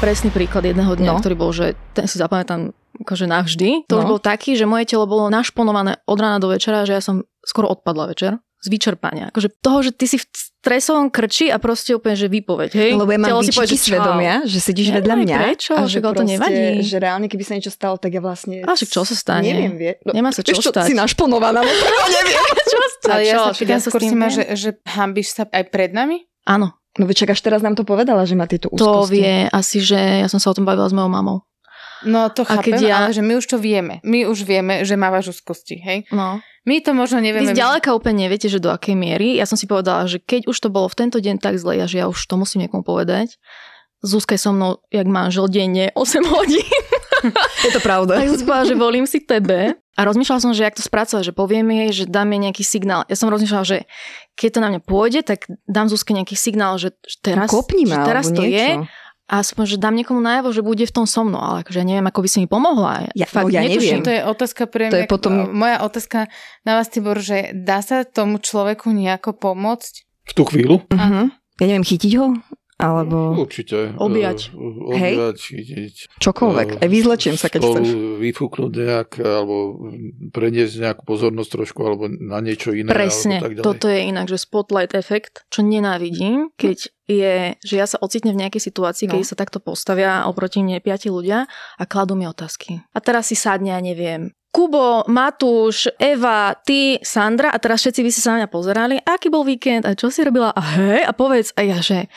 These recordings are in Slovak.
Presný príklad jedného dňa, no. ktorý bol, že ten si zapamätám akože navždy. To no. už bol taký, že moje telo bolo našponované od rána do večera, že ja som skoro odpadla večer z vyčerpania. Akože toho, že ty si v stresovom krči a proste úplne, že výpoveď, hej? Lebo ja mám si povedať, svedomia, že sedíš vedľa mňa. Prečo? A že to nevadí. Že reálne, keby sa niečo stalo, tak ja vlastne... A však čo sa stane? Neviem, vie. No, Nemá sa čo, čo stať. Si našponovaná, no neviem. čo stať? Ale ja sa pýtam skôr si ma, že, že hambíš sa aj pred nami? Áno. No čak až teraz nám to povedala, že má tieto úzkosti. To vie asi, že ja som sa o tom bavila s mojou mamou. No to chápem, ja... ale že my už to vieme. My už vieme, že mávaš úzkosti, hej? No. My to možno nevieme. Vy zďaleka úplne neviete, že do akej miery. Ja som si povedala, že keď už to bolo v tento deň tak zle, že ja už to musím niekomu povedať. Zúska je so mnou, jak manžel, denne 8 hodín. je to pravda. tak som povedala, že volím si tebe. A rozmýšľala som, že jak to spracovať, že poviem jej, že dám jej nejaký signál. Ja som rozmýšľala, že keď to na mňa pôjde, tak dám Zuzke nejaký signál, že teraz, Kopni ma, že teraz to niečo. je a aspoň, že dám niekomu najavo, že bude v tom so mnou, ale akože ja neviem, ako by si mi pomohla. Ja, fakt, no, ja neviem. To je otázka pre mňa. To je potom... Moja otázka na vás, Tibor, že dá sa tomu človeku nejako pomôcť? V tú chvíľu? Uh-huh. Ja neviem, chytiť ho? Alebo... Určite. Objať. Uh, objať, chytiť. Čokoľvek. Uh, Aj vyzlečím sa, keď chceš. vyfúknuť nejak, alebo preniesť nejakú pozornosť trošku, alebo na niečo iné. Presne. tak ďalej. Toto je inak, že spotlight efekt, čo nenávidím, keď je, že ja sa ocitnem v nejakej situácii, no. keď sa takto postavia oproti mne piati ľudia a kladú mi otázky. A teraz si sadne, ja neviem, Kubo, Matúš, Eva, ty, Sandra a teraz všetci vy ste sa na mňa pozerali, aký bol víkend a čo si robila a hej a povedz a ja, že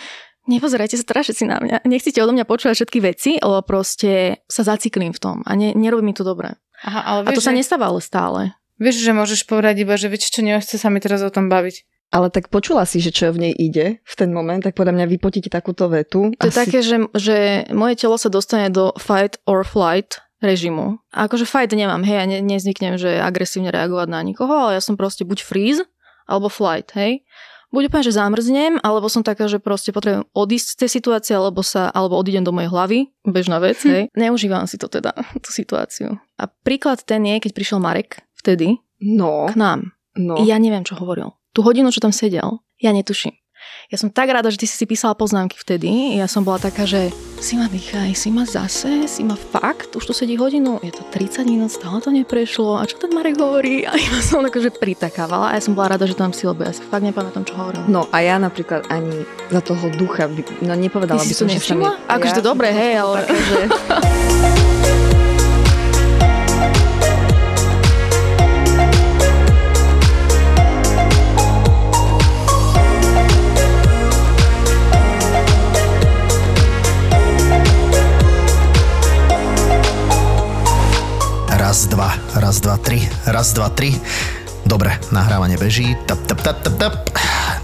nepozerajte sa teraz všetci na mňa. Nechcete odo mňa počúvať všetky veci, lebo proste sa zaciklím v tom a ne, nerobí mi to dobre. Aha, ale vieš, a to že... sa nestáva ale stále. Vieš, že môžeš povedať iba, že vieš čo, nechce sa mi teraz o tom baviť. Ale tak počula si, že čo v nej ide v ten moment, tak podľa mňa vypotíte takúto vetu. To Asi... je také, že, že moje telo sa dostane do fight or flight režimu. A akože fight nemám, hej, ja ne, nezvyknem, že agresívne reagovať na nikoho, ale ja som proste buď freeze, alebo flight, hej buď úplne, že zamrznem, alebo som taká, že proste potrebujem odísť z tej situácie, alebo sa, alebo odídem do mojej hlavy, bežná vec, hm. hej. Neužívam si to teda, tú situáciu. A príklad ten je, keď prišiel Marek vtedy no. k nám. No. Ja neviem, čo hovoril. Tú hodinu, čo tam sedel, ja netuším. Ja som tak rada, že ty si si písala poznámky vtedy. Ja som bola taká, že si ma dýchaj, si ma zase, si ma fakt, už tu sedí hodinu, je to 30 minút, stále to neprešlo. A čo ten Marek hovorí? A ja som akože pritakávala a ja som bola rada, že tam si, lebo ja si fakt nepamätám, čo hovoril. No a ja napríklad ani za toho ducha, no nepovedala ty by som, že sa mi... Akože ja to dobre, hej, ale... Také, že... raz, dva, tri, raz, dva, tri. Dobre, nahrávanie beží. Tap, tap, tap, tap, tap.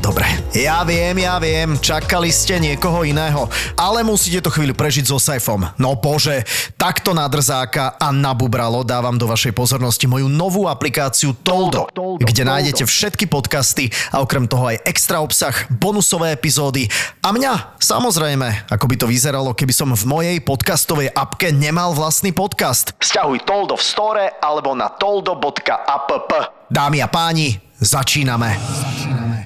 Dobre, ja viem, ja viem, čakali ste niekoho iného, ale musíte to chvíľu prežiť so Saifom. No bože, takto na drzáka a na bubralo dávam do vašej pozornosti moju novú aplikáciu Toldo, kde nájdete všetky podcasty a okrem toho aj extra obsah, bonusové epizódy a mňa, samozrejme, ako by to vyzeralo, keby som v mojej podcastovej apke nemal vlastný podcast. Sťahuj Toldo v store alebo na toldo.app. Dámy a páni, začíname.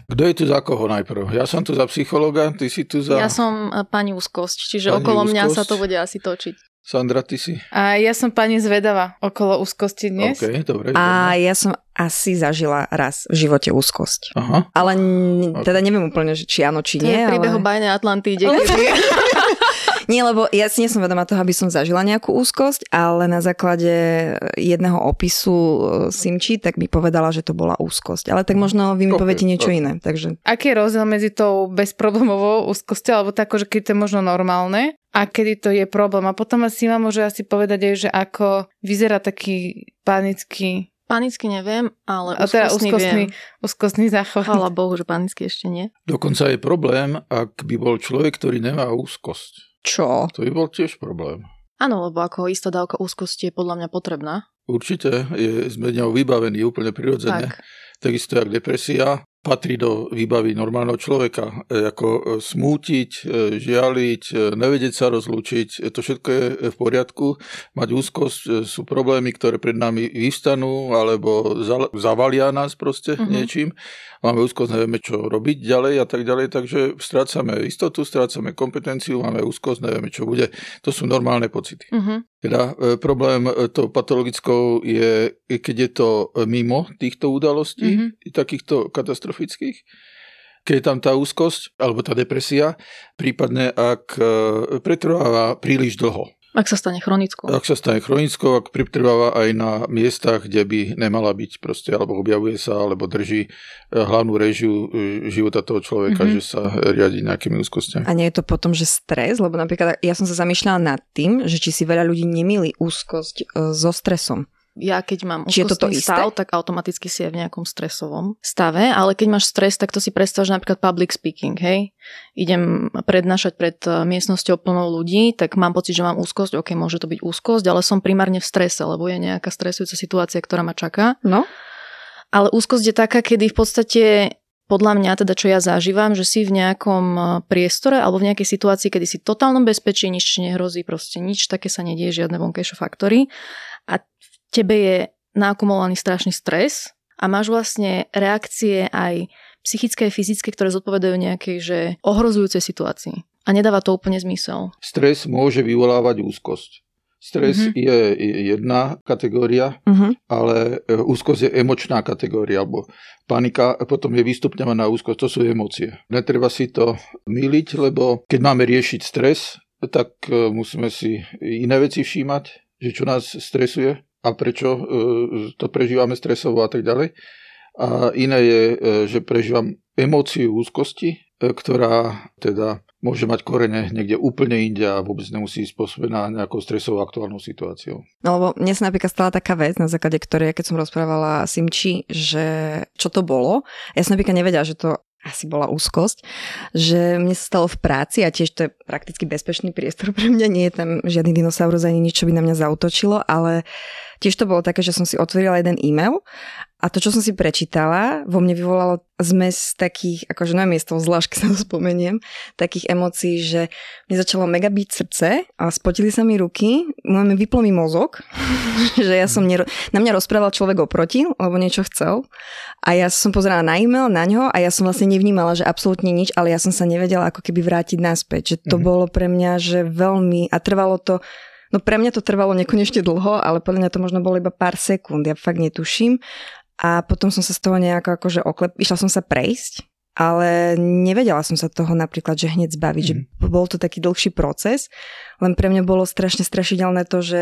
Kto je tu za koho najprv? Ja som tu za psychologa, ty si tu za... Ja som e, pani úzkosť, čiže pani okolo úzkosť. mňa sa to bude asi točiť. Sandra, ty si? A ja som pani zvedava okolo úzkosti dnes. Okay, dobre, a ja som asi zažila raz v živote úzkosť. Aha. Ale n- teda neviem úplne, či áno, či to nie. To je príbeh ale... o bajnej Atlantíde. Nie, lebo ja si nie som vedomá toho, aby som zažila nejakú úzkosť, ale na základe jedného opisu e, Simči, tak mi povedala, že to bola úzkosť. Ale tak možno vy mi okay, poviete niečo okay. iné. Takže... Aký je rozdiel medzi tou bezproblémovou úzkosťou, alebo tako, že keď to je možno normálne, a kedy to je problém. A potom asi ma môže asi povedať aj, že ako vyzerá taký panický Panicky neviem, ale a teda úzkostný, úzkostný záchvat. Chvala Bohu, že panicky ešte nie. Dokonca je problém, ak by bol človek, ktorý nemá úzkosť. Čo? To by bol tiež problém. Áno, lebo ako istá dávka úzkosti je podľa mňa potrebná. Určite je, sme ňou vybavení úplne prirodzene. Tak. Takisto jak depresia patrí do výbavy normálneho človeka. E, Ako e, smútiť, e, žialiť, nevedieť sa rozlúčiť, to všetko je v poriadku. Mať úzkosť sú problémy, ktoré pred nami vystanú alebo zavalia nás proste Mhm. niečím. Máme úzkosť, nevieme čo robiť ďalej a tak ďalej, takže strácame istotu, strácame kompetenciu, máme úzkosť, nevieme čo bude. To sú normálne pocity. Mhm. Teda e, problém e, tou patologickou je, keď je to e, mimo týchto udalostí, Mhm. mm-hmm. takýchto katastrofických, keď je tam tá úzkosť alebo tá depresia, prípadne ak e, pretrváva príliš dlho. Ak sa stane chronickou. Ak sa stane chronickou, ak pretrváva aj na miestach, kde by nemala byť proste, alebo objavuje sa, alebo drží e, hlavnú režiu e, života toho človeka, Mhm. mm-hmm. že sa riadi nejakými úzkostiami. A nie je to potom, že stres? Lebo napríklad ja som sa zamýšľala nad tým, že či si veľa ľudí nemýli úzkosť e, so stresom. Ja keď mám úzkostný isté? stav, tak automaticky si je v nejakom stresovom stave, ale keď máš stres, tak to si predstav, že napríklad public speaking, hej, idem prednášať pred eh, miestnosťou plnou ľudí, tak mám pocit, že mám úzkosť, ok, môže to byť úzkosť, ale som primárne v strese, lebo je nejaká stresujúca situácia, ktorá ma čaká. No? Ale úzkosť je taká, kedy v podstate podľa mňa, teda čo ja zažívam, že si v nejakom eh, priestore alebo v nejakej situácii, kedy si v totálnom bezpečí, nič nehrozí, proste nič také sa nedieje, žiadne vonkajšie faktory tebe je naakumulovaný strašný stres a máš vlastne reakcie aj psychické, fyzické, ktoré zodpovedajú nejakej, že ohrozujúcej situácii. A nedáva to úplne zmysel. Stres môže vyvolávať úzkosť. Stres Mhm. je jedna kategória, Uh-huh. ale e, úzkosť je emočná kategória, alebo panika a potom je vystupňovaná úzkosť, to sú emócie. Netreba si to myliť, lebo keď máme riešiť stres, tak e, musíme si iné veci všímať, že čo nás stresuje a prečo e, to prežívame stresovo a tak ďalej. A iné je, e, že prežívam emóciu úzkosti, e, ktorá teda môže mať korene niekde úplne inde a vôbec nemusí byť spôsobená nejakou stresovou aktuálnou situáciou. No lebo mne sa napríklad stala taká vec, na základe ktorej, keď som rozprávala Simči, že čo to bolo, ja som napríklad nevedela, že to asi bola úzkosť, že mne sa stalo v práci a tiež to je prakticky bezpečný priestor pre mňa, nie je tam žiadny dinosaurus ani nič, čo by na mňa zautočilo, ale tiež to bolo také, že som si otvorila jeden e-mail a to, čo som si prečítala, vo mne vyvolalo zmes takých, akože z toho zvlášť, keď sa to spomeniem, takých emócií, že mne začalo mega byť srdce a spotili sa mi ruky, máme vyplo mi mozog, že ja som, nero... na mňa rozprával človek oproti, lebo niečo chcel a ja som pozerala na e-mail, na ňo a ja som vlastne nevnímala, že absolútne nič, ale ja som sa nevedela ako keby vrátiť naspäť, že to Mhm. bolo pre mňa, že veľmi, a trvalo to, no pre mňa to trvalo nekonečne dlho, ale podľa mňa to možno bolo iba pár sekúnd, ja fakt netuším a potom som sa z toho nejako akože oklep, išla som sa prejsť, ale nevedela som sa toho napríklad, že hneď zbaviť, mm. že bol to taký dlhší proces, len pre mňa bolo strašne strašidelné to, že,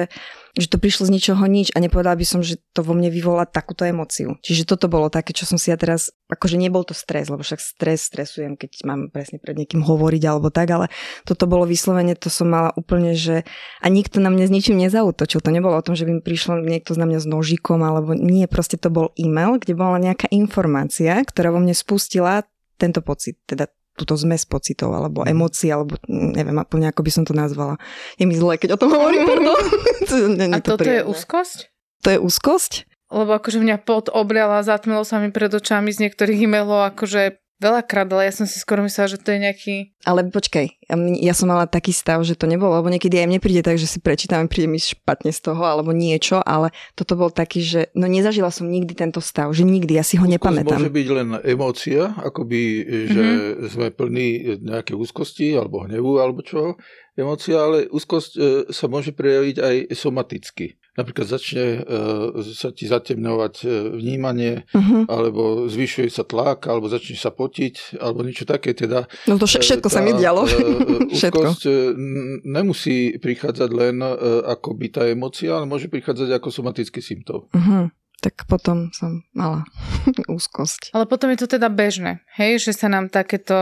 že to prišlo z ničoho nič a nepovedala by som, že to vo mne vyvolá takúto emociu. Čiže toto bolo také, čo som si ja teraz, akože nebol to stres, lebo však stres stresujem, keď mám presne pred niekým hovoriť alebo tak, ale toto bolo vyslovene, to som mala úplne, že a nikto na mňa s ničím nezautočil. To nebolo o tom, že by mi prišlo niekto na mňa s nožikom, alebo nie, proste to bol e-mail, kde bola nejaká informácia, ktorá vo mne spustila tento pocit, teda túto zmes pocitov, alebo emócií, alebo neviem úplne, ako by som to nazvala. Je mi zle, keď o tom hovorím, pardon. A to toto je príjemné. úzkosť? To je úzkosť? Lebo akože mňa pot obliala, zatmelo sa mi pred očami z niektorých e-mailov, akože veľakrát, ale ja som si skoro myslela, že to je nejaký... Ale počkaj, ja, som mala taký stav, že to nebolo, lebo niekedy aj mne príde tak, že si prečítam, príde mi špatne z toho, alebo niečo, ale toto bol taký, že no nezažila som nikdy tento stav, že nikdy, ja si ho Úzkosť nepamätám. môže byť len emócia, akoby, že Mhm. sme plní nejaké úzkosti, alebo hnevu, alebo čo, emócia, ale úzkosť e, sa môže prejaviť aj somaticky. Napríklad začne e, sa ti zatemňovať e, vnímanie, Uh-huh. alebo zvyšuje sa tlak, alebo začne sa potiť, alebo niečo také. Teda, No to vš- všetko e, sa mi tá, dialo. e, všetko. Úzkosť e, nemusí prichádzať len e, ako by tá emócia, ale môže prichádzať ako somatický symptóm. Uh-huh. Tak potom som mala úzkosť. Ale potom je to teda bežné, hej, že sa nám takéto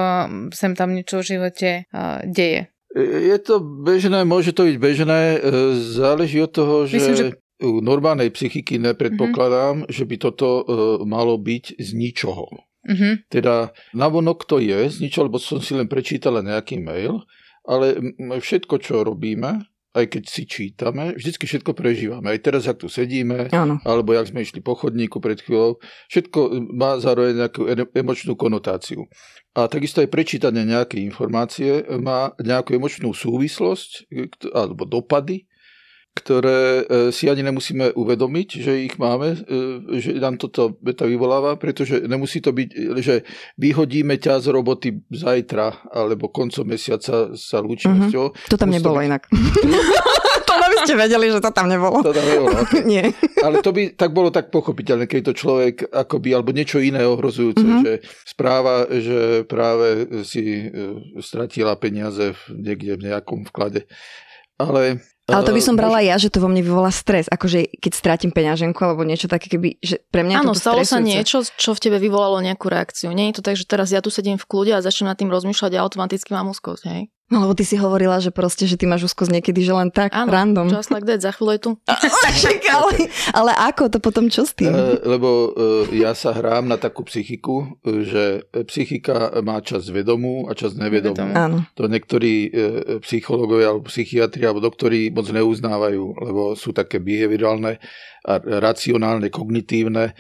sem tam niečo v živote uh, deje. Je to bežné, môže to byť bežné, e, záleží od toho, že, Myslím, že- u normálnej psychiky nepredpokladám, Mhm. že by toto e, malo byť z ničoho. Uh-huh. Teda navonok to je z ničoho, lebo som si len prečítala nejaký mail, ale všetko, čo robíme, aj keď si čítame, vždycky všetko prežívame. Aj teraz, ak tu sedíme, Áno. alebo jak sme išli po chodníku pred chvíľou, všetko má zároveň nejakú emočnú konotáciu. A takisto aj prečítanie nejakej informácie má nejakú emočnú súvislosť alebo dopady, ktoré e, si ani nemusíme uvedomiť, že ich máme, e, že nám toto beta vyvoláva, pretože nemusí to byť, že vyhodíme ťa z roboty zajtra, alebo koncom mesiaca sa lúčime Mhm. ťou. To tam Musí nebolo byť- inak. to aby ste vedeli, že to tam nebolo. To tam nebolo, ok. Nie. Ale to by tak bolo tak pochopiteľné, keď to človek akoby, alebo niečo iné ohrozujúce, Mhm. mm-hmm. že správa, že práve si e, stratila peniaze niekde v nejakom vklade. Ale, Ale to by som e, brala ja, že to vo mne vyvolá stres. Akože keď strátim peňaženku alebo niečo také, keby, že pre mňa Áno, stalo sa niečo, čo v tebe vyvolalo nejakú reakciu. Nie je to tak, že teraz ja tu sedím v kľude a začnem nad tým rozmýšľať a automaticky mám úzkosť, hej? No lebo ty si hovorila, že proste, že ty máš úzkosť niekedy, že len tak, Áno, random. just like that, za chvíľu je tu. Ale, ale ako to potom čo s tým? E, lebo e, ja sa hrám na takú psychiku, e, že psychika má čas vedomú a čas nevedomú. Áno. To niektorí e, psychológovia alebo psychiatri alebo doktori moc neuznávajú, lebo sú také behaviorálne a racionálne, kognitívne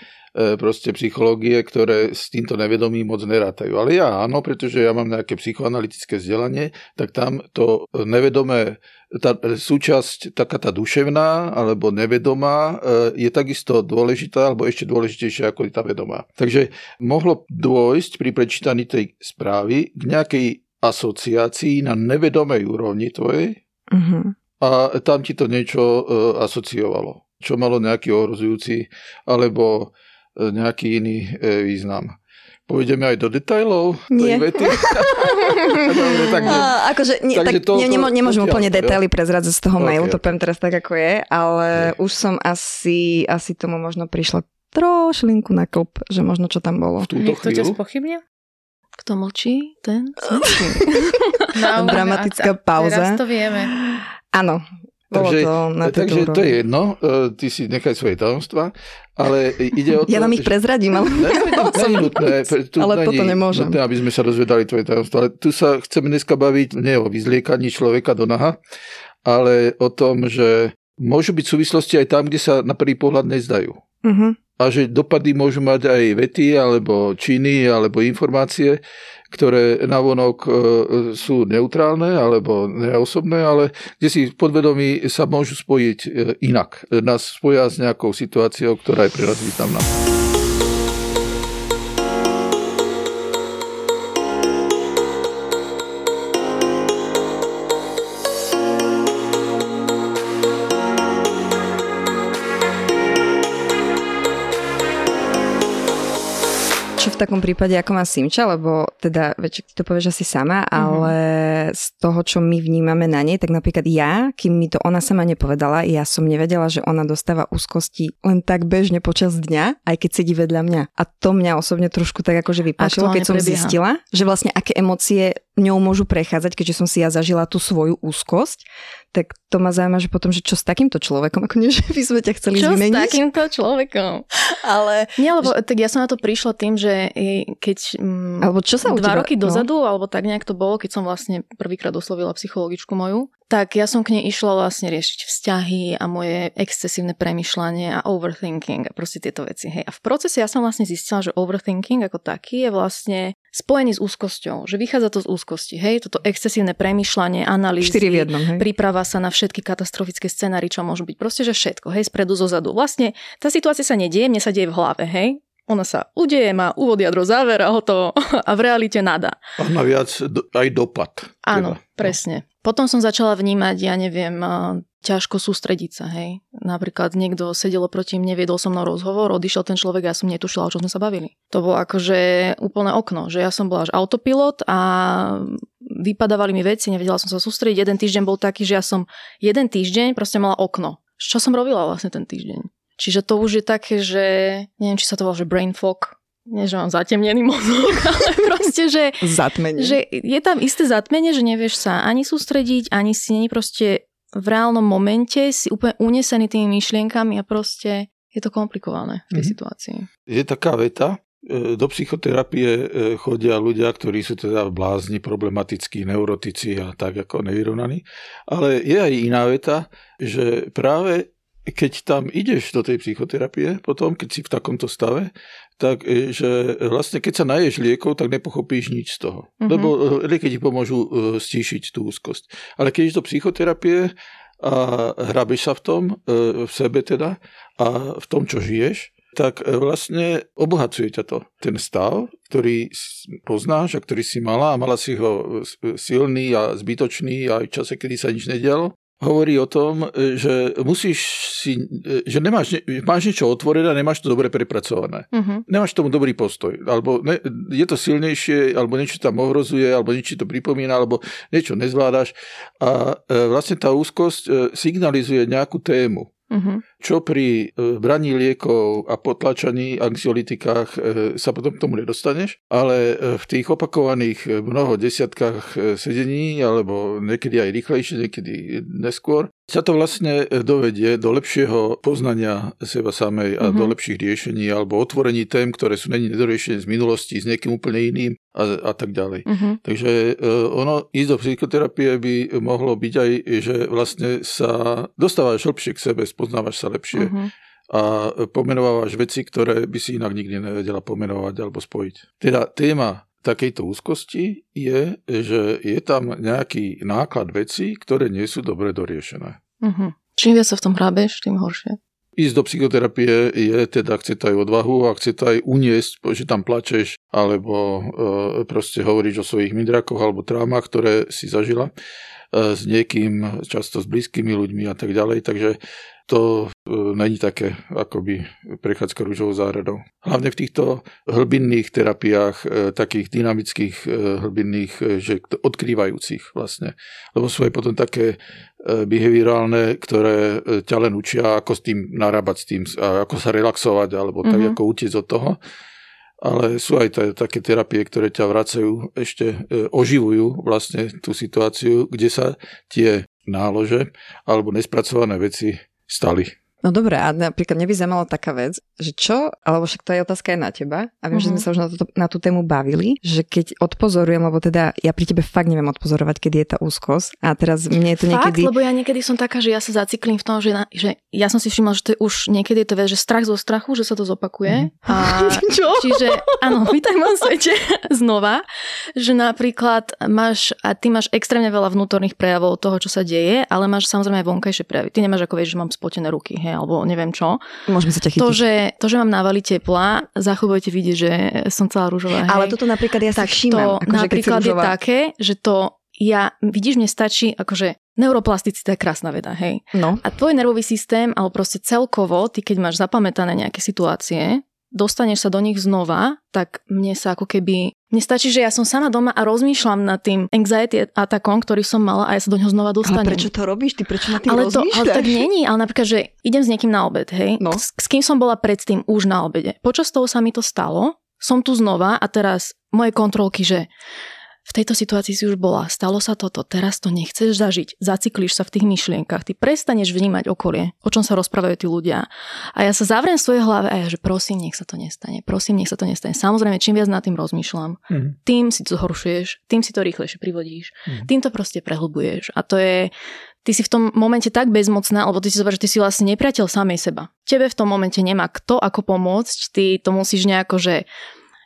proste psychológie, ktoré s týmto nevedomím moc nerátajú. Ale ja áno, pretože ja mám nejaké psychoanalytické vzdelanie, tak tam to nevedomé tá súčasť, taká tá duševná alebo nevedomá e, je takisto dôležitá alebo ešte dôležitejšia ako tá vedomá. Takže mohlo dôjsť pri prečítaní tej správy k nejakej asociácii na nevedomej úrovni tvojej Uh-huh. a tam ti to niečo e, asociovalo, čo malo nejaký ohrozujúci alebo e, nejaký iný e, význam. Pôjdeme aj do detajlov tej Nie. vety? Dobre. A, akože, nie, Takže tak toľko- ne, nemo, nemôžem úplne jo? detaily prezradzať z toho Ok, mailu, to poviem teraz tak, ako je, ale už som asi, asi tomu možno prišla trošlinku na klb, že možno čo tam bolo. V túto Niekto ťa spochybnil? Kto mlčí, ten No, Dramatická a- a pauza. Teraz to vieme. Áno, bolo Takže, to na takže to je jedno, e, ty si nechaj svoje tajomstva, ale ide o to... Ja vám ich prezradím, ale... Ne, ne, nutné, tu Ale není toto nemôžem. Nutné, aby sme sa dozvedali tvoje tajomstvo. Ale tu sa chceme dneska baviť nie o vyzliekaní človeka do naha, ale o tom, že môžu byť súvislosti aj tam, kde sa na prvý pohľad nezdajú. Uh-huh. A že dopady môžu mať aj vety, alebo činy, alebo informácie, ktoré navonok e, sú neutrálne alebo neosobné, ale kde si podvedomí sa môžu spojiť e, inak. E, Nás spoja s nejakou situáciou, ktorá je pre nás významná. Takom prípade, ako má Simča, lebo teda, veď ty to povieš asi sama, ale z toho, čo my vnímame na nej, tak napríklad ja, kým mi to ona sama nepovedala, ja som nevedela, že ona dostáva úzkosti len tak bežne počas dňa, aj keď sedí vedľa mňa. A to mňa osobne trošku tak akože Aktuálne keď som prebieha. zistila, že vlastne aké emócie ňou môžu prechádzať, keďže som si ja zažila tú svoju úzkosť, tak to ma zaujíma, že potom, že čo s takýmto človekom, ako nie, že by sme ťa chceli Čo s vymeniť. takýmto človekom? Ale... Nie, lebo tak ja som na to prišla tým, že keď mm, Alebo čo sa dva teba- roky no. dozadu, alebo tak nejak to bolo, keď som vlastne prvýkrát oslovila psychologičku moju, tak ja som k nej išla vlastne riešiť vzťahy a moje excesívne premyšľanie a overthinking a proste tieto veci. Hej. A v procese ja som vlastne zistila, že overthinking ako taký je vlastne spojený s úzkosťou, že vychádza to z úzkosti. Hej, toto excesívne premyšľanie, analýzy, v jednom, hej. príprava sa na všetky katastrofické scenári, čo môžu byť. Proste, že všetko, hej, spredu, zozadu. Vlastne tá situácia sa nedieje, mne sa deje v hlave, hej. Ona sa udeje, má úvod, jadro, záver a hotovo. A v realite nada. A naviac do, aj dopad. Áno, Teda. presne. Potom som začala vnímať, ja neviem, ťažko sústrediť sa, hej. Napríklad niekto sedel proti mne, viedol so mnou rozhovor, odišiel ten človek a ja som netušila, o čom sme sa bavili. To bolo akože úplné okno, že ja som bola až autopilot a vypadávali mi veci, nevedela som sa sústrediť. Jeden týždeň bol taký, že ja som jeden týždeň proste mala okno. Čo som robila vlastne ten týždeň? Čiže to už je také, že neviem, či sa to volá, že brain fog, nie, že mám zatemnený mozog, ale proste, že Zatmenie. že je tam isté zatmenie, že nevieš sa ani sústrediť, ani si není proste v reálnom momente, si úplne unesený tými myšlienkami a proste je to komplikované v tej Mhm. situácii. Je taká veta, do psychoterapie e, chodia ľudia, ktorí sú teda blázni, problematickí, neurotici a tak ako nevyrovnaní. Ale je aj iná veta, že práve keď tam ideš do tej psychoterapie, potom, keď si v takomto stave, tak e, že vlastne keď sa naješ liekov, tak nepochopíš nič z toho. Mm-hmm. Lebo lieky ti pomôžu stíšiť tú úzkosť. Ale keď ideš do psychoterapie a hrabeš sa v tom, v sebe teda, a v tom, čo žiješ, tak e, vlastne obohacuje ťa to. Ten stav, ktorý poznáš a ktorý si mala a mala si ho e, silný a zbytočný aj v čase, kedy sa nič nedialo, hovorí o tom, e, že musíš si, že nemáš, máš niečo otvorené a nemáš to dobre prepracované. Uh-huh. Nemáš tomu dobrý postoj. Alebo ne, je to silnejšie, alebo niečo tam ohrozuje, alebo niečo to pripomína, alebo niečo nezvládaš. A vlastne tá úzkosť signalizuje nejakú tému. Uh-huh. Čo pri e, braní liekov a potlačaní anxiolitikách e, sa potom k tomu nedostaneš, ale e, v tých opakovaných mnoho desiatkách sedení, alebo niekedy aj rýchlejšie, niekedy neskôr, sa to vlastne dovedie do lepšieho poznania seba samej a uh-huh. do lepších riešení alebo otvorení tém, ktoré sú není nedoriešené z minulosti, s niekým úplne iným a, a tak ďalej. Uh-huh. Takže ono ísť do psychoterapie by mohlo byť aj, že vlastne sa dostávaš lepšie k sebe, spoznávaš sa lepšie uh-huh. a pomenovávaš veci, ktoré by si inak nikdy nevedela pomenovať alebo spojiť. Teda téma takejto úzkosti je, že je tam nejaký náklad vecí, ktoré nie sú dobre doriešené. Uh-huh. Čím viac sa v tom hrábeš, tým horšie. Ísť do psychoterapie je teda, chce to aj odvahu a chce to aj uniesť, že tam plačeš, alebo e, proste hovoríš o svojich midrakoch alebo trámach, ktoré si zažila e, s niekým, často s blízkymi ľuďmi a tak ďalej. Takže to e, není také akoby prechádzka rúžovou záradou. Hlavne v týchto hlbinných terapiách, e, takých dynamických e, hlbinných, že odkrývajúcich vlastne. Lebo sú aj potom také behaviorálne, ktoré ťa len učia, ako s tým narábať s tým, ako sa relaxovať, alebo tak, mm-hmm. ako utiec od toho. Ale sú aj t- také terapie, ktoré ťa vracajú, ešte oživujú vlastne tú situáciu, kde sa tie nálože alebo nespracované veci stali. No dobré, a napríklad mňa by zaujímala taká vec, že čo, alebo však tá je otázka aj na teba, a viem, uh-huh. že sme mhm. sa už na, to, na tú tému bavili, že keď odpozorujem, lebo teda ja pri tebe fakt neviem odpozorovať, kedy je tá úzkosť a teraz mne je to fakt, niekedy... lebo ja niekedy som taká, že ja sa zaciklím v tom, že, na, že ja som si všimla, že to je už niekedy je to vec, že strach zo strachu, že sa to zopakuje. Uh-huh. A, čo? Čiže, áno, vítaj v svete znova, že napríklad máš, a ty máš extrémne veľa vnútorných prejavov toho, čo sa deje, ale máš samozrejme aj vonkajšie prejavy. Ty nemáš ako vieš, že mám spotené ruky, hej, alebo neviem čo. Môžeme sa ťa chytiť. To, že, to, že mám návali tepla, za budete vidieť, že som celá rúžová. Hej. Ale toto napríklad ja tak si všímam. To akože napríklad je také, že to ja, vidíš, mne stačí, akože neuroplasticita je krásna veda, hej. No. A tvoj nervový systém, alebo proste celkovo, ty keď máš zapamätané nejaké situácie, dostaneš sa do nich znova, tak mne sa ako keby... Mne stačí, že ja som sama doma a rozmýšľam nad tým anxiety atakom, ktorý som mala a ja sa do neho znova dostanem. Ale prečo to robíš? Ty prečo na tým ale to, ale tak není, ale napríklad, že idem s niekým na obed, hej? No. S, s kým som bola predtým už na obede. Počas toho sa mi to stalo, som tu znova a teraz moje kontrolky, že v tejto situácii si už bola, stalo sa toto, teraz to nechceš zažiť, zaciklíš sa v tých myšlienkach, ty prestaneš vnímať okolie, o čom sa rozprávajú tí ľudia. A ja sa zavriem v svojej hlave a ja, že prosím, nech sa to nestane, prosím, nech sa to nestane. Samozrejme, čím viac nad tým rozmýšľam, mm. tým si to zhoršuješ, tým si to rýchlejšie privodíš, mm. tým to proste prehlbuješ. A to je, ty si v tom momente tak bezmocná, alebo ty si zoberieš, že ty si vlastne nepriateľ samej seba. Tebe v tom momente nemá kto ako pomôcť, ty to musíš nejako, že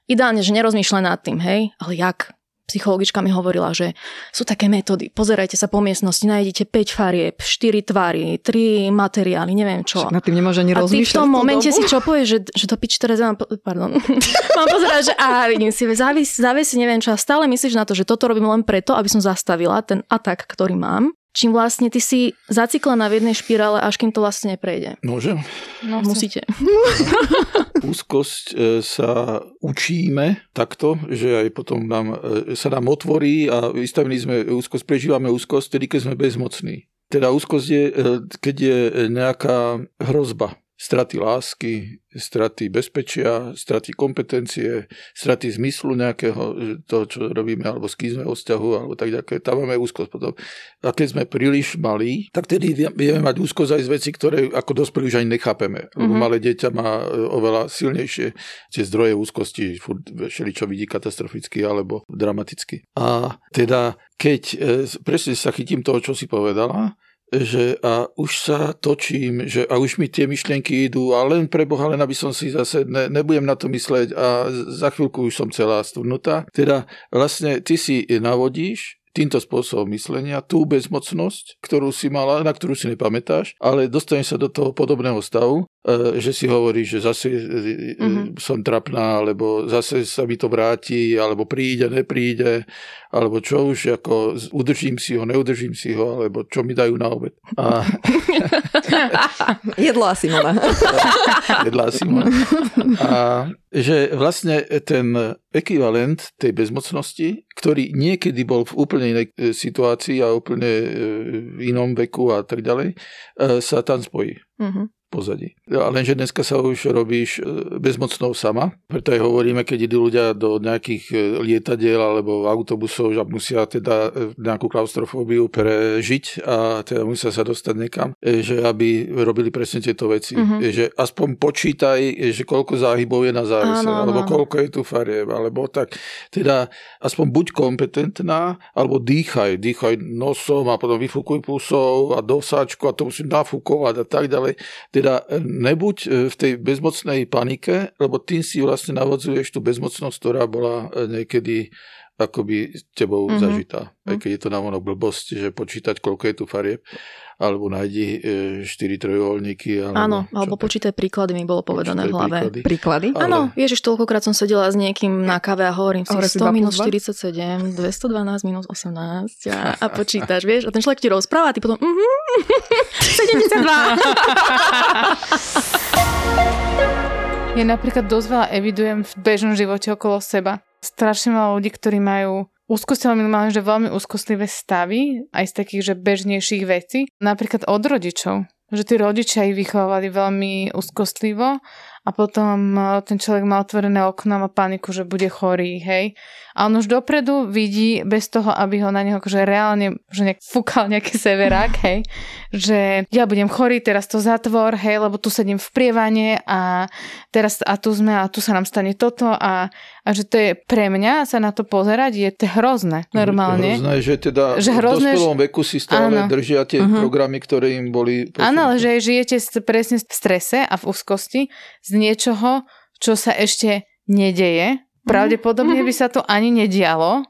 ideálne, že nerozmýšľaj nad tým, hej, ale jak? Psychologička mi hovorila, že sú také metódy. Pozerajte sa po miestnosti, nájdete 5 farieb, 4 tvary, 3 materiály, neviem čo. Na tým nemôže ani A ty v tom momente dobu? si čo povieš, že, že to pič teraz mám, pardon, mám pozerať, že á, vidím si, závis, závis, neviem čo a stále myslíš na to, že toto robím len preto, aby som zastavila ten atak, ktorý mám čím vlastne ty si zaciklená v jednej špirále, až kým to vlastne neprejde. Môžem? No, musíte. Úzkosť e, sa učíme takto, že aj potom nám, e, sa nám otvorí a vystavení sme úzkosť, prežívame úzkosť, tedy keď sme bezmocní. Teda úzkosť je, e, keď je nejaká hrozba straty lásky, straty bezpečia, straty kompetencie, straty zmyslu nejakého, toho, čo robíme, alebo skýzme o vzťahu, alebo tak ďalej. Tam máme úzkosť potom. A keď sme príliš malí, tak tedy vieme mať úzkosť aj z veci, ktoré ako dospelí už ani nechápeme. Lebo mm-hmm. malé dieťa má e, oveľa silnejšie tie zdroje úzkosti, furt čo vidí katastroficky alebo dramaticky. A teda keď e, presne sa chytím toho, čo si povedala, že a už sa točím, že a už mi tie myšlienky idú a len pre Boha, len aby som si zase, ne, nebudem na to mysleť a za chvíľku už som celá stvnutá. Teda vlastne ty si navodíš týmto spôsobom myslenia tú bezmocnosť, ktorú si mala, na ktorú si nepamätáš, ale dostaneš sa do toho podobného stavu, e, že si hovoríš, že zase mm-hmm. som trapná, alebo zase sa mi to vráti, alebo príde, nepríde, alebo čo už, ako udržím si ho, neudržím si ho, alebo čo mi dajú na obed. A... Jedlá Simona. Jedlá Simona. A že vlastne ten ekvivalent tej bezmocnosti, ktorý niekedy bol v úplne inej e, situácii a úplne e, v inom veku a tak ďalej, e, sa tam spojí. Mm-hmm pozadí. A lenže dneska sa už robíš e, bezmocnou sama, preto aj hovoríme, keď idú ľudia do nejakých e, lietadiel alebo autobusov, že musia teda e, nejakú klaustrofóbiu prežiť a teda musia sa dostať niekam, že aby robili presne tieto veci. Mm-hmm. Že aspoň počítaj, že koľko záhybov je na závese, áno, alebo áno. koľko je tu farieb, alebo tak. Teda aspoň buď kompetentná, alebo dýchaj, dýchaj nosom a potom vyfúkuj pusou a dosáčku a to musí nafúkovať a tak ďalej. Teda teda nebuď e, v tej bezmocnej panike, lebo tým si vlastne navodzuješ tú bezmocnosť, ktorá bola e, niekedy akoby tebou mm-hmm. zažitá. Aj keď je to vonok blbosť, že počítať, koľko je tu farieb, alebo nájdi e, 4 trojuholníky. Alebo Áno, alebo počítaj príklady, mi bolo povedané v hlave. Príklady? príklady? Ale... Áno, ježiš, toľkokrát som sedela s niekým na kave a hovorím si 100 minus 47, 212 minus 18 a, a počítaš, vieš? A ten človek ti rozpráva a ty potom mm-hmm, 72. Ja napríklad dosť veľa evidujem v bežnom živote okolo seba strašne veľa ľudí, ktorí majú úzkosti, ale minimálne, že veľmi úzkostlivé stavy, aj z takých, že bežnejších vecí, napríklad od rodičov. Že tí rodičia ich vychovávali veľmi úzkostlivo a potom e, ten človek má otvorené okno a má paniku, že bude chorý, hej. A on už dopredu vidí, bez toho, aby ho na neho akože reálne, že nejak fúkal nejaký severák, hej, že ja budem chorý, teraz to zatvor, hej, lebo tu sedím v prievane a teraz a tu sme a tu sa nám stane toto a, a že to je pre mňa sa na to pozerať, je to hrozné, normálne. Hrozné, že teda že hrozné, v dospelom veku si stále áno. držia tie uh-huh. programy, ktoré im boli... Áno, ale že žijete presne v strese a v úzkosti z niečoho, čo sa ešte nedeje. Pravdepodobne mhm. by sa to ani nedialo.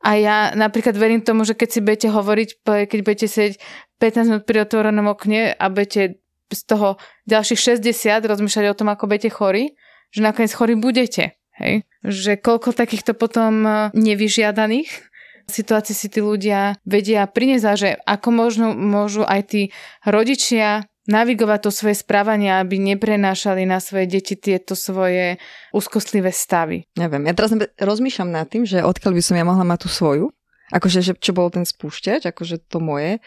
A ja napríklad verím tomu, že keď si budete hovoriť, keď budete sedieť 15 minút pri otvorenom okne a budete z toho ďalších 60 rozmýšľať o tom, ako budete chorí, že nakoniec chorí budete. Hej? Že koľko takýchto potom e, nevyžiadaných situácií si tí ľudia vedia priniesť a že ako možno môžu aj tí rodičia navigovať to svoje správanie, aby neprenášali na svoje deti tieto svoje úzkostlivé stavy. Neviem, ja teraz rozmýšľam nad tým, že odkiaľ by som ja mohla mať tú svoju, akože že, čo bol ten spúšťač, akože to moje,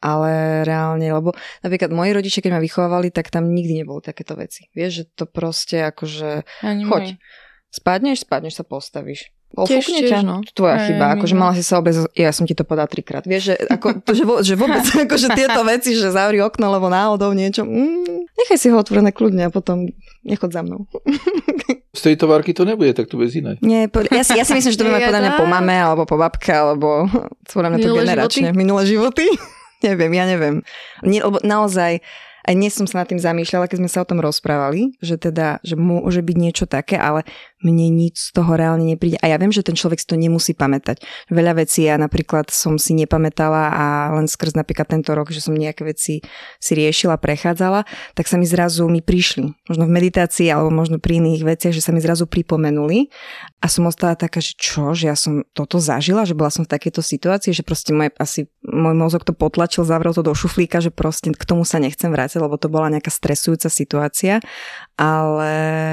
ale reálne, lebo napríklad moji rodičia, keď ma vychovávali, tak tam nikdy nebolo takéto veci. Vieš, že to proste akože, Ani choď, môj. spadneš, spadneš sa postavíš. Tiež, tiež, no. Tvoja Aj, chyba, akože mala si sa obec, ja som ti to podal trikrát. Vieš, že, ako, to, že, vo, že vôbec akože tieto veci, že zavri okno, lebo náhodou niečo, mm, nechaj si ho otvorené kľudne a potom nechod za mnou. Z tej továrky to nebude, tak to bez iné. Nie, po, ja, si, ja si myslím, že to bude podľa mňa po mame, alebo po babke, alebo podľa mňa to generačne. Životy? Minulé životy? neviem, ja neviem. Nie, lebo naozaj, aj dnes som sa nad tým zamýšľala, keď sme sa o tom rozprávali, že teda, že môže byť niečo také, ale mne nič z toho reálne nepríde. A ja viem, že ten človek si to nemusí pamätať. Veľa vecí ja napríklad som si nepamätala a len skrz napríklad tento rok, že som nejaké veci si riešila, prechádzala, tak sa mi zrazu mi prišli. Možno v meditácii alebo možno pri iných veciach, že sa mi zrazu pripomenuli a som ostala taká, že čo, že ja som toto zažila, že bola som v takejto situácii, že proste môj, asi môj mozog to potlačil, zavrel to do šuflíka, že proste k tomu sa nechcem vrátiť, lebo to bola nejaká stresujúca situácia ale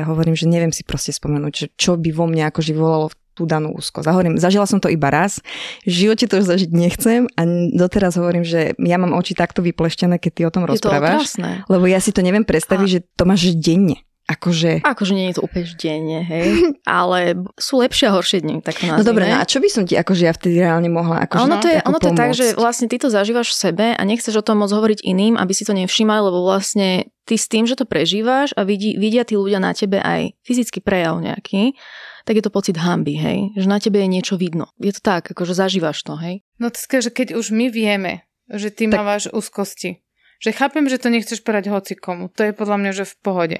hovorím, že neviem si proste spomenúť, že čo by vo mne akože volalo tú danú úzkosť. A hovorím, zažila som to iba raz, v živote to už zažiť nechcem a doteraz hovorím, že ja mám oči takto vypleštené, keď ty o tom Je to rozprávaš. otrasné. Lebo ja si to neviem predstaviť, A- že to máš denne. Akože... Akože nie je to úplne denne, hej. Ale sú lepšie a horšie dni, tak to No dobre, no nazvime. a čo by som ti akože ja vtedy reálne mohla akože ono to, je, ono to je tak, že vlastne ty to zažívaš v sebe a nechceš o tom moc hovoriť iným, aby si to nevšímali, lebo vlastne ty s tým, že to prežívaš a vidí, vidia tí ľudia na tebe aj fyzický prejav nejaký, tak je to pocit hamby, hej. Že na tebe je niečo vidno. Je to tak, akože zažívaš to, hej. No to že keď už my vieme, že ty Tak- mávaš úzkosti, že chápem, že to nechceš povedať hoci komu, to je podľa mňa, že v pohode.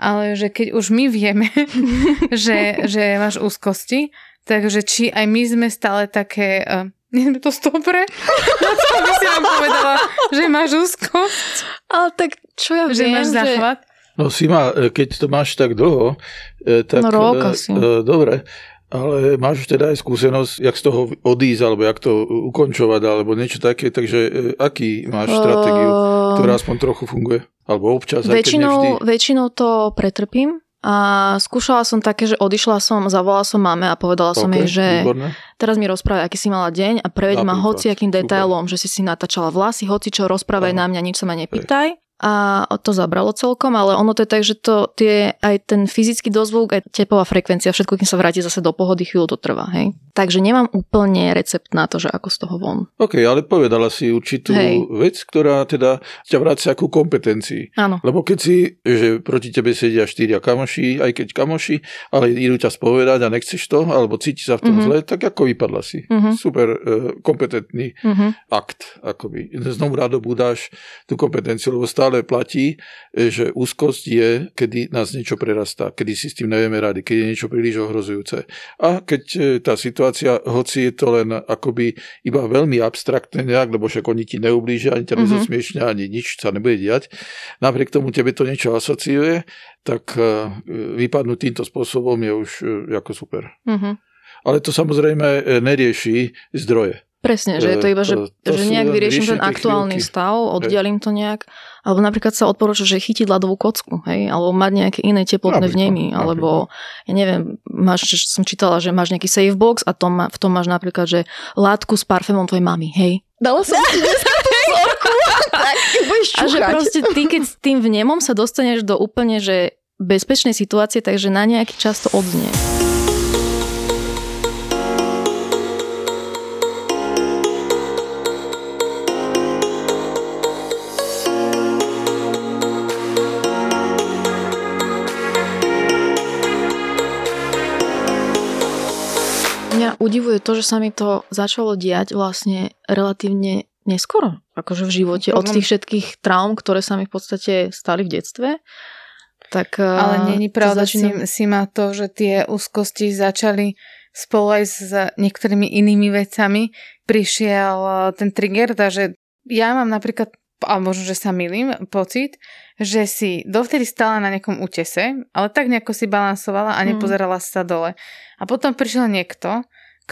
Ale že keď už my vieme, že, že máš úzkosti, takže či aj my sme stále také... Uh, nie sme to stopre? No to by si nám povedala, že máš úzkosť, Ale tak čo ja že viem, máš záchvat. No Sima, e, keď to máš tak dlho, e, tak... No, rok e, asi. e, Dobre, ale máš už teda aj skúsenosť, jak z toho odísť, alebo jak to ukončovať, alebo niečo také, takže e, aký máš stratégiu, Ehm, ktorá aspoň trochu funguje? Alebo občas, aj keď. Väčšinou, väčšinou to pretrpím a skúšala som také, že odišla som, zavolala som mame a povedala som OK, jej, že výborné. teraz mi rozprávaj, aký si mala deň a preveď ma hociakým detailom, že si si natáčala vlasy, hoci čo, rozprávaj na mňa, nič sa ma nepýtaj. A to zabralo celkom, ale ono to je tak, že to tie, aj ten fyzický dozvuk, aj tepová frekvencia, všetko, kým sa vráti zase do pohody, chvíľu to trvá, hej. Takže nemám úplne recept na to, že ako z toho von. OK, ale povedala si určitú Hej. vec, ktorá teda ťa vracia ku kompetencii. Áno. Lebo keď si, že proti tebe sedia štyria kamoši, aj keď kamoši, ale idú ťa spovedať a nechceš to, alebo cítiš sa v tom Mhm. zle, tak ako vypadla si. Mhm. Super e, kompetentný Mhm. akt. Akoby. Znovu nadobúdáš tú kompetenciu, lebo stále platí, e, že úzkosť je, kedy nás niečo prerastá, kedy si s tým nevieme rady, keď je niečo príliš ohrozujúce. A keď e, tá situácia, hoci je to len akoby iba veľmi abstraktné nejak, lebo však oni ti neublížia, ani ťa Mhm. nezosmiešňa, ani nič sa nebude diať, napriek tomu tebe to niečo asociuje, tak e, vypadnúť týmto spôsobom je už ako super. Mhm. Ale to samozrejme nerieši zdroje. Presne, že je to iba, že, To- to že nejak vyriešim ten aktuálny chvíľky. stav, oddialím to nejak, alebo napríklad sa odporúča, že chytiť ľadovú kocku, hej, alebo mať nejaké iné teplotné vnemy, alebo ja neviem, máš, som čítala, že máš nejaký safe box a to má, v tom máš napríklad, že látku s parfémom tvojej mamy, hej. Dala som ti vzorku. A že proste ty, keď s tým vnemom sa dostaneš do úplne, že bezpečnej situácie, takže na nejaký čas to odznie. Udivuje to, že sa mi to začalo diať vlastne relatívne neskoro, akože v živote, od tých všetkých traum, ktoré sa mi v podstate stali v detstve. Tak, Ale eh, není pravda začína- si, si má to, že tie úzkosti začali spolu aj s niektorými inými vecami. Prišiel eh, ten trigger, takže ja mám napríklad, a možno, že sa milím, pocit, že si dovtedy stála na nejakom útese, ale tak nejako si balansovala a Mm. nepozerala sa dole. A potom prišiel niekto,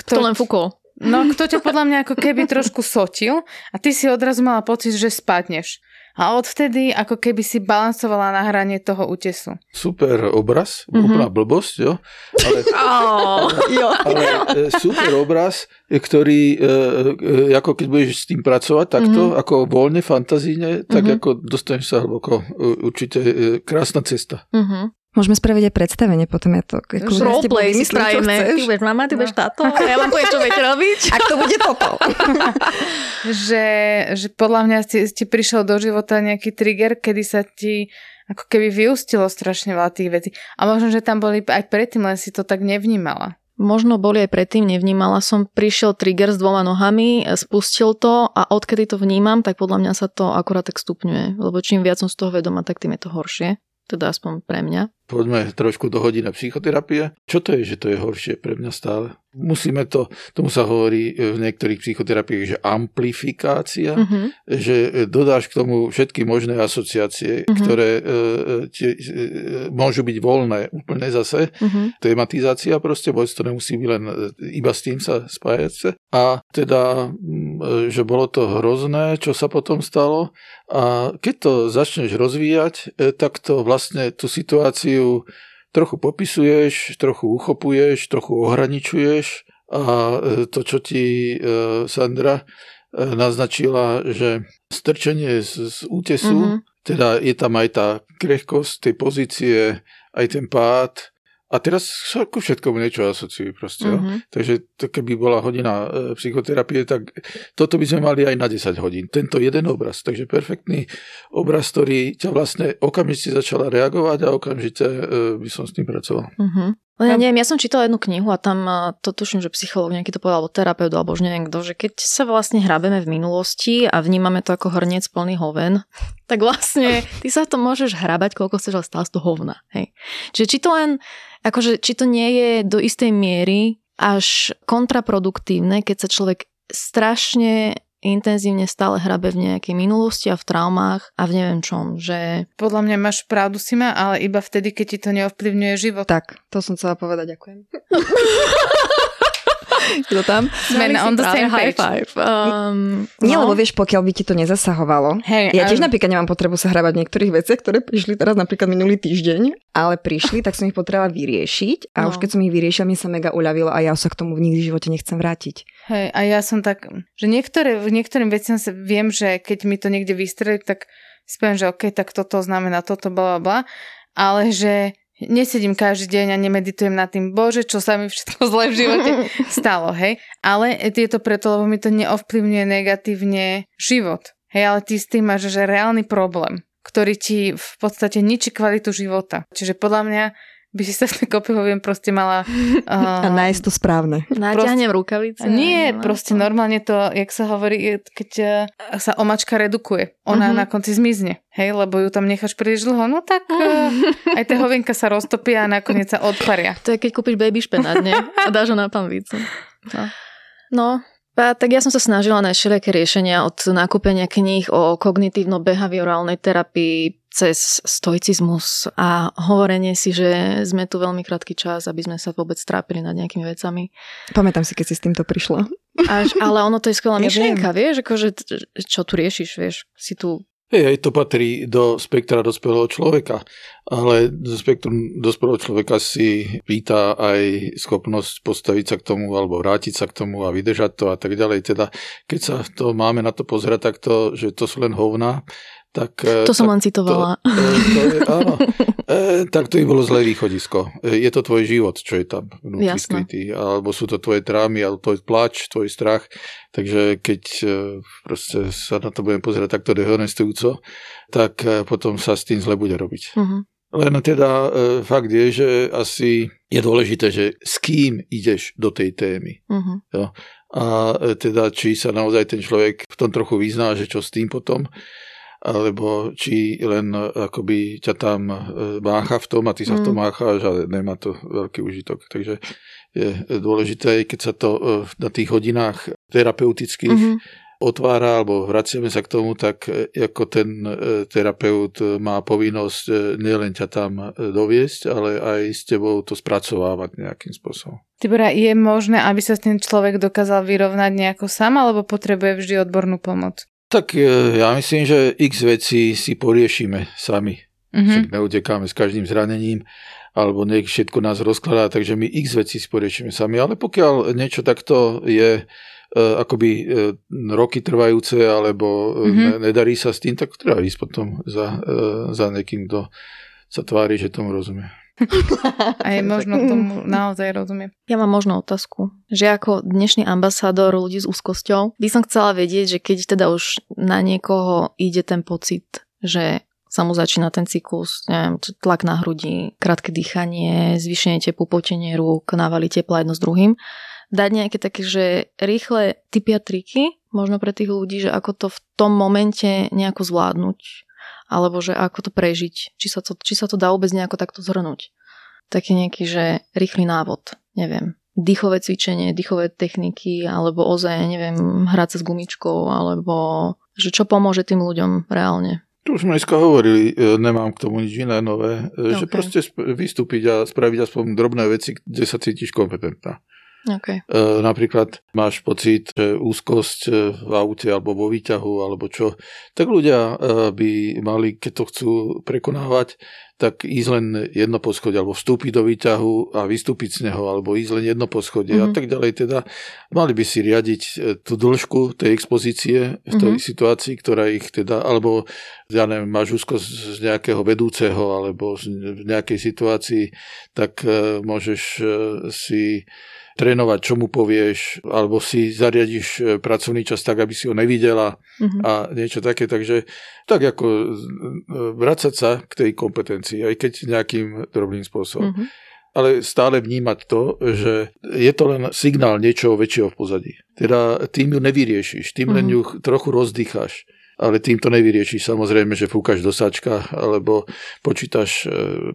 To len fúkol. No, kto ťa podľa mňa ako keby trošku sotil a ty si odrazu mala pocit, že spadneš. A odvtedy ako keby si balancovala na hranie toho útesu. Super obraz, Mhm. úplná blbosť, jo? Ale, Oh, Jo. ale e, super obraz, ktorý, e, e, ako keď budeš s tým pracovať takto, Mhm. ako voľne, fantazíne, tak Mhm. ako dostaneš sa hlboko. Určite e, krásna cesta. uh-huh. Môžeme spraviť aj predstavenie, potom ja to... Ako, Roleplay si spravíme. Ty budeš mama, ty budeš táto. A ja vám poviem, čo budete robiť. Ak to bude toto. Že, že podľa mňa ti, ti prišiel do života nejaký trigger, kedy sa ti ako keby vyústilo strašne veľa tých vecí. A možno, že tam boli aj predtým, len si to tak nevnímala. Možno boli aj predtým, nevnímala som. Prišiel trigger s dvoma nohami, spustil to a odkedy to vnímam, tak podľa mňa sa to akurát tak stupňuje. Lebo čím viac som z toho vedoma, tak tým je to horšie. Teda aspoň pre mňa. Poďme trošku do hodiny psychoterapie. Čo to je, že to je horšie pre mňa stále? Musíme to, tomu sa hovorí v niektorých psychoterapiách, že amplifikácia, Uh-huh. že dodáš k tomu všetky možné asociácie, Mhm. ktoré e, tie, e, môžu byť voľné úplne zase. Uh-huh. Tematizácia proste, vôbec to nemusí byť len e, iba s tým sa spájať. A teda, mm, e, že bolo to hrozné, čo sa potom stalo. A keď to začneš rozvíjať, e, tak to vlastne tú situáciu trochu popisuješ, trochu uchopuješ, trochu ohraničuješ a e, to, čo ti e, Sandra naznačila, že strčenie z, z útesu, mm-hmm. teda je tam aj tá krehkosť tej pozície, aj ten pád, a teraz sa ku všetkomu niečo asociujú proste. Mm-hmm. Takže to, keby bola hodina e, psychoterapie, tak toto by sme mali aj na 10 hodín. Tento jeden obraz. Takže perfektný obraz, ktorý ťa vlastne okamžite začala reagovať a okamžite e, by som s tým pracoval. Mm-hmm. Ja neviem, ja som čítala jednu knihu a tam to tuším, že psychológ nejaký to povedal, alebo terapeut, alebo už neviem kto, že keď sa vlastne hrabeme v minulosti a vnímame to ako hrniec plný hoven, tak vlastne ty sa to môžeš hrabať, koľko chceš, ale stále z toho hovna. Hej. Čiže či to len akože či to nie je do istej miery až kontraproduktívne, keď sa človek strašne intenzívne stále hrabe v nejakej minulosti a v traumách a v neviem čom, že... Podľa mňa máš pravdu si ma, ale iba vtedy, keď ti to neovplyvňuje život. Tak, to som chcela povedať, ďakujem. Kto tam? Sme on the same high five. Um, Nie, no. lebo vieš, pokiaľ by ti to nezasahovalo. Hey, ja tiež um... napríklad nemám potrebu sa hrávať v niektorých veciach, ktoré prišli teraz napríklad minulý týždeň, ale prišli, tak som ich potrebovala vyriešiť a no. už keď som ich vyriešila, mi sa mega uľavilo a ja sa k tomu v nikdy v živote nechcem vrátiť. Hej, a ja som tak, že niektoré, v niektorým veciam sa viem, že keď mi to niekde vystrelí, tak spiem, že OK, tak toto znamená toto, bla, bla, bla. Ale že nesedím každý deň a nemeditujem nad tým, bože, čo sa mi všetko zle v živote stalo, hej. Ale je to preto, lebo mi to neovplyvňuje negatívne život. Hej, ale ty s tým máš že reálny problém, ktorý ti v podstate ničí kvalitu života. Čiže podľa mňa by si sa v kopyhoviem proste mala... Uh, a nájsť to správne. Náťahnem rukavice. Nie, no, proste no. normálne to, jak sa hovorí, keď uh, sa omačka redukuje, ona uh-huh. na konci zmizne, hej, lebo ju tam necháš príliš dlho, no tak uh, aj tie hovienka sa roztopia a nakoniec sa odparia. To je keď kúpiš baby špenát, nie? A dáš ho na panvicu. No. no, a tak ja som sa snažila nájsť všelijaké riešenia od nakúpenia kníh o kognitívno-behaviorálnej terapii cez stoicizmus a hovorenie si, že sme tu veľmi krátky čas, aby sme sa vôbec trápili nad nejakými vecami. Pamätám si, keď si s týmto prišla. Až, ale ono to je skvelá myšlienka, vieš, akože, čo tu riešiš, vieš, si tu Hej, to patrí do spektra dospelého človeka, ale do spektrum dospelého človeka si pýta aj schopnosť postaviť sa k tomu alebo vrátiť sa k tomu a vydržať to a tak ďalej. Teda keď sa to máme na to pozerať takto, že to sú len hovna, tak, e, to som tak, len citovala. To, to, to je, áno, e, tak to by bolo zlé východisko. E, je to tvoj život, čo je tam vnútri skrytý. Alebo sú to tvoje trámy, alebo tvoj plač, tvoj strach. Takže keď e, proste sa na to budeme pozerať takto dehonestujúco, tak potom sa s tým zle bude robiť. Uh-huh. Len teda e, fakt je, že asi je dôležité, že s kým ideš do tej témy. Uh-huh. Jo? A teda, či sa naozaj ten človek v tom trochu vyzná, že čo s tým potom alebo či len e, akoby ťa tam e, mácha v tom a ty sa v tom mm. mácháš a nemá to veľký užitok. Takže je dôležité, keď sa to e, na tých hodinách terapeutických mm-hmm. otvára alebo vraciame sa k tomu, tak ako ten terapeut má povinnosť nielen ťa tam doviesť, ale aj s tebou to spracovávať nejakým spôsobom. Tibora, je možné, aby sa ten človek dokázal vyrovnať nejako sám, alebo potrebuje vždy odbornú pomoc? Tak e, ja myslím, že x vecí si poriešime sami. Mm-hmm. Však neutekáme s každým zranením, alebo nech všetko nás rozkladá, takže my x vecí si poriešime sami. Ale pokiaľ niečo takto je uh, akoby uh, roky trvajúce, alebo mm-hmm. ne, nedarí sa s tým, tak treba ísť potom za, za niekým, kto sa tvári, že tomu rozumie. A je možno tomu naozaj rozumiem. Ja mám možno otázku, že ako dnešný ambasádor ľudí s úzkosťou by som chcela vedieť, že keď teda už na niekoho ide ten pocit, že sa mu začína ten cyklus, neviem, tlak na hrudi, krátke dýchanie, zvýšenie tepu, potenie rúk, návali tepla jedno s druhým, dať nejaké také, že rýchle typy a triky, možno pre tých ľudí, že ako to v tom momente nejako zvládnuť alebo že ako to prežiť, či sa to, či sa to dá vôbec nejako takto zhrnúť. Taký nejaký, že rýchly návod, neviem, dýchové cvičenie, dýchové techniky, alebo ozaj, neviem, hrať sa s gumičkou, alebo že čo pomôže tým ľuďom reálne. Tu už sme dneska hovorili, e, nemám k tomu nič iné nové, e, okay. že proste vystúpiť a spraviť aspoň drobné veci, kde sa cítiš kompetentná. Okay. E, napríklad máš pocit, že úzkosť e, v aute alebo vo výťahu alebo čo, tak ľudia e, by mali, keď to chcú prekonávať, tak ísť len jedno poschodie, alebo vstúpiť do výťahu a vystúpiť z neho, alebo ísť len jedno poschodie mm-hmm. a tak ďalej. Teda mali by si riadiť tú dĺžku tej expozície v tej mm-hmm. situácii, ktorá ich teda, alebo ja neviem, máš úzkosť z nejakého vedúceho, alebo v nejakej situácii, tak môžeš si trénovať, čo mu povieš, alebo si zariadiš e, pracovný čas tak, aby si ho nevidela mm-hmm. a niečo také. Takže tak ako e, vrácať sa k tej kompetencii, aj keď nejakým drobným spôsobom. Mm-hmm. Ale stále vnímať to, že je to len signál niečoho väčšieho v pozadí. Teda tým ju nevyriešiš, tým len mhm. ju trochu rozdýcháš ale tým to nevyriešiš. Samozrejme, že fúkaš do sačka alebo počítaš e,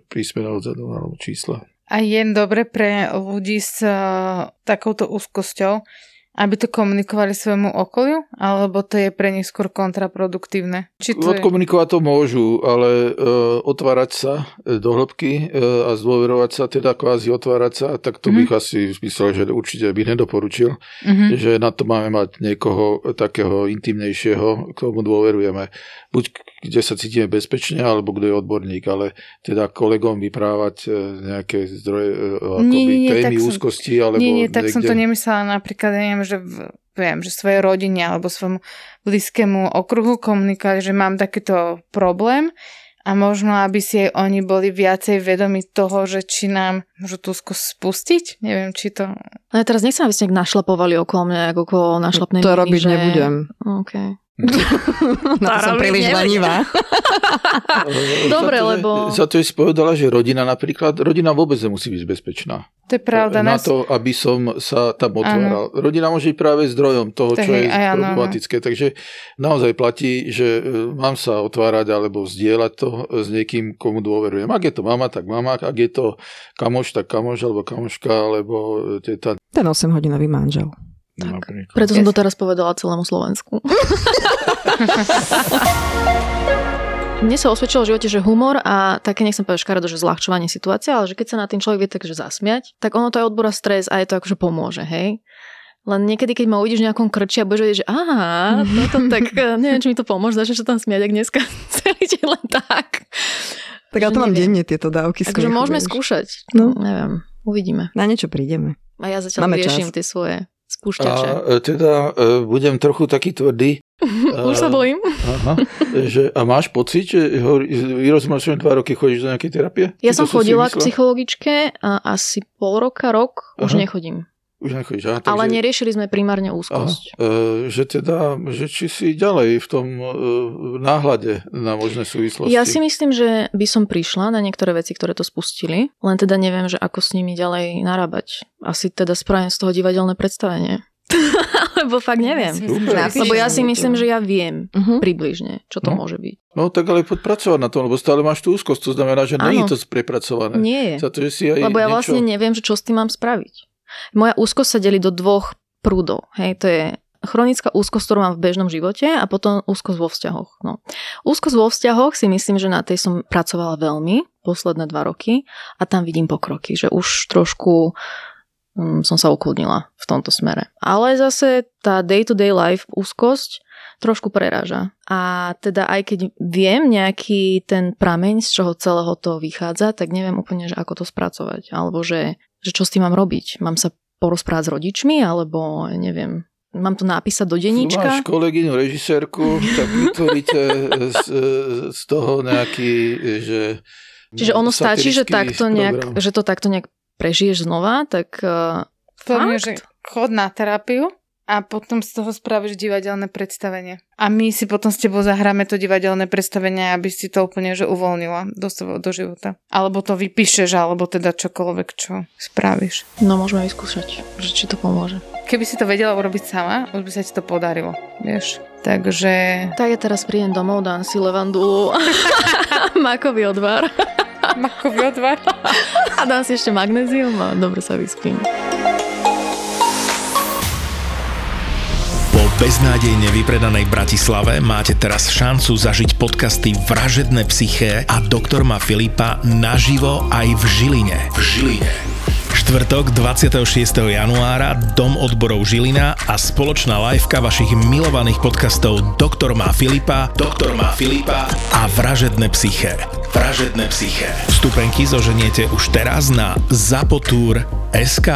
písmena odzadu alebo čísla. A je dobre pre ľudí s uh, takouto úzkosťou, aby to komunikovali svojmu okoliu, alebo to je pre nich skôr kontraproduktívne? Či to Odkomunikovať to môžu, ale uh, otvárať sa e, do hĺbky uh, a zdôverovať sa, teda kvázi otvárať sa, tak to mm-hmm. bych asi myslel, že určite by nedoporučil, mm-hmm. že na to máme mať niekoho takého intimnejšieho, komu dôverujeme. Buď kde sa cítime bezpečne, alebo kto je odborník, ale teda kolegom vyprávať nejaké zdroje, akoby nie, nie, témy úzkosti, alebo Nie, nie, tak niekde... som to nemyslela napríklad, neviem, že v, viem, že svojej rodine alebo svojmu blízkému okruhu komunikovali, že mám takýto problém a možno, aby si aj oni boli viacej vedomi toho, že či nám môžu tú spustiť. Neviem, či to... Ale teraz nechcem, aby ste našlapovali okolo mňa, ako okolo našlapnej To robiť že... nebudem. Okay. Na to som príliš lenivá. Dobre, za to, lebo... Za to si povedala, že rodina napríklad, rodina vôbec nemusí byť bezpečná. To je pravda. Na nás... to, aby som sa tam otváral. Ano. Rodina môže byť práve zdrojom toho, čo je aj, problematické. Ano. Takže naozaj platí, že e, mám sa otvárať alebo zdieľať to s niekým, komu dôverujem. Ak je to mama, tak mama. Ak je to kamoš, tak kamoš alebo kamoška, alebo teta. Ten 8-hodinový manžel. Tak, preto som to teraz povedala celému Slovensku. Mne sa osvedčilo v živote, že humor a také, nechcem povedať škaredo, že zľahčovanie situácie, ale že keď sa na tým človek vie takže zasmiať, tak ono to aj odbora stres a je to akože pomôže, hej. Len niekedy, keď ma uvidíš v nejakom krči a budeš vedieť, že aha, toto, tak eh, neviem, či mi to pomôže, začneš sa tam smiať, ak dneska celý deň len tak. Tak ja to mám denne tieto dávky Takže môžeme vieš. skúšať. No. Neviem, uvidíme. Na niečo prídeme. A ja zatiaľ Máme riešim čas. tie svoje spúšťače. A e, teda e, budem trochu taký tvrdý. Už sa bojím. Aha, že, a máš pocit, že vyrozumel dva roky chodíš do nejakej terapie? Ja som chodila k psychologičke a asi pol roka, rok už nechodím. Už nechodíš, aha, takže... Ale neriešili sme primárne úzkosť. Aha, e, že teda, že či si ďalej v tom e, náhľade na možné súvislosti. Ja si myslím, že by som prišla na niektoré veci, ktoré to spustili, len teda neviem, že ako s nimi ďalej narábať. Asi teda spravím z toho divadelné predstavenie. Lebo fakt neviem. Super. Lebo ja si myslím, že ja viem uh-huh. približne, čo to no. môže byť. No tak ale podpracovať na tom, lebo stále máš tú úzkosť, to znamená, že nie je to prepracované. Nie je. Za to, že si aj lebo ja niečo... vlastne neviem, že čo s tým mám spraviť. Moja úzkosť sa delí do dvoch prúdov. Hej, to je chronická úzkosť, ktorú mám v bežnom živote a potom úzkosť vo vzťahoch. No. Úzkosť vo vzťahoch si myslím, že na tej som pracovala veľmi posledné dva roky a tam vidím pokroky, že už trošku um, som sa ukludnila v tomto smere. Ale zase tá day-to-day life úzkosť trošku preráža. A teda aj keď viem nejaký ten prameň, z čoho celého to vychádza, tak neviem úplne, že ako to spracovať. Alebo že že čo s tým mám robiť. Mám sa porozprávať s rodičmi, alebo neviem, mám to napísať do denníčka? Máš kolegyňu, režisérku, tak vytvoríte z, z toho nejaký, že... Čiže ono stačí, že, takto nejak, že to takto nejak prežiješ znova, tak uh, Fakt? že chod na terapiu a potom z toho spravíš divadelné predstavenie. A my si potom s tebou zahráme to divadelné predstavenie, aby si to úplne že uvoľnila do, do života. Alebo to vypíšeš, alebo teda čokoľvek, čo spravíš. No môžeme vyskúšať, že či to pomôže. Keby si to vedela urobiť sama, už by sa ti to podarilo, vieš. Takže... Tak ja teraz prídem domov, dám si levandulu, makový odvar. makový odvar. a dám si ešte magnézium a dobre sa vyspím. Beznádejne vypredanej Bratislave máte teraz šancu zažiť podcasty Vražedné psyché a Doktor ma Filipa naživo aj v Žiline. V Žiline. štvrtok 26. januára Dom odborov Žilina a spoločná liveka vašich milovaných podcastov Doktor má Filipa, Doktor má Filipa a Vražedné psyché. Vražedné psyché. Vstupenky zoženiete už teraz na zapotur.sk.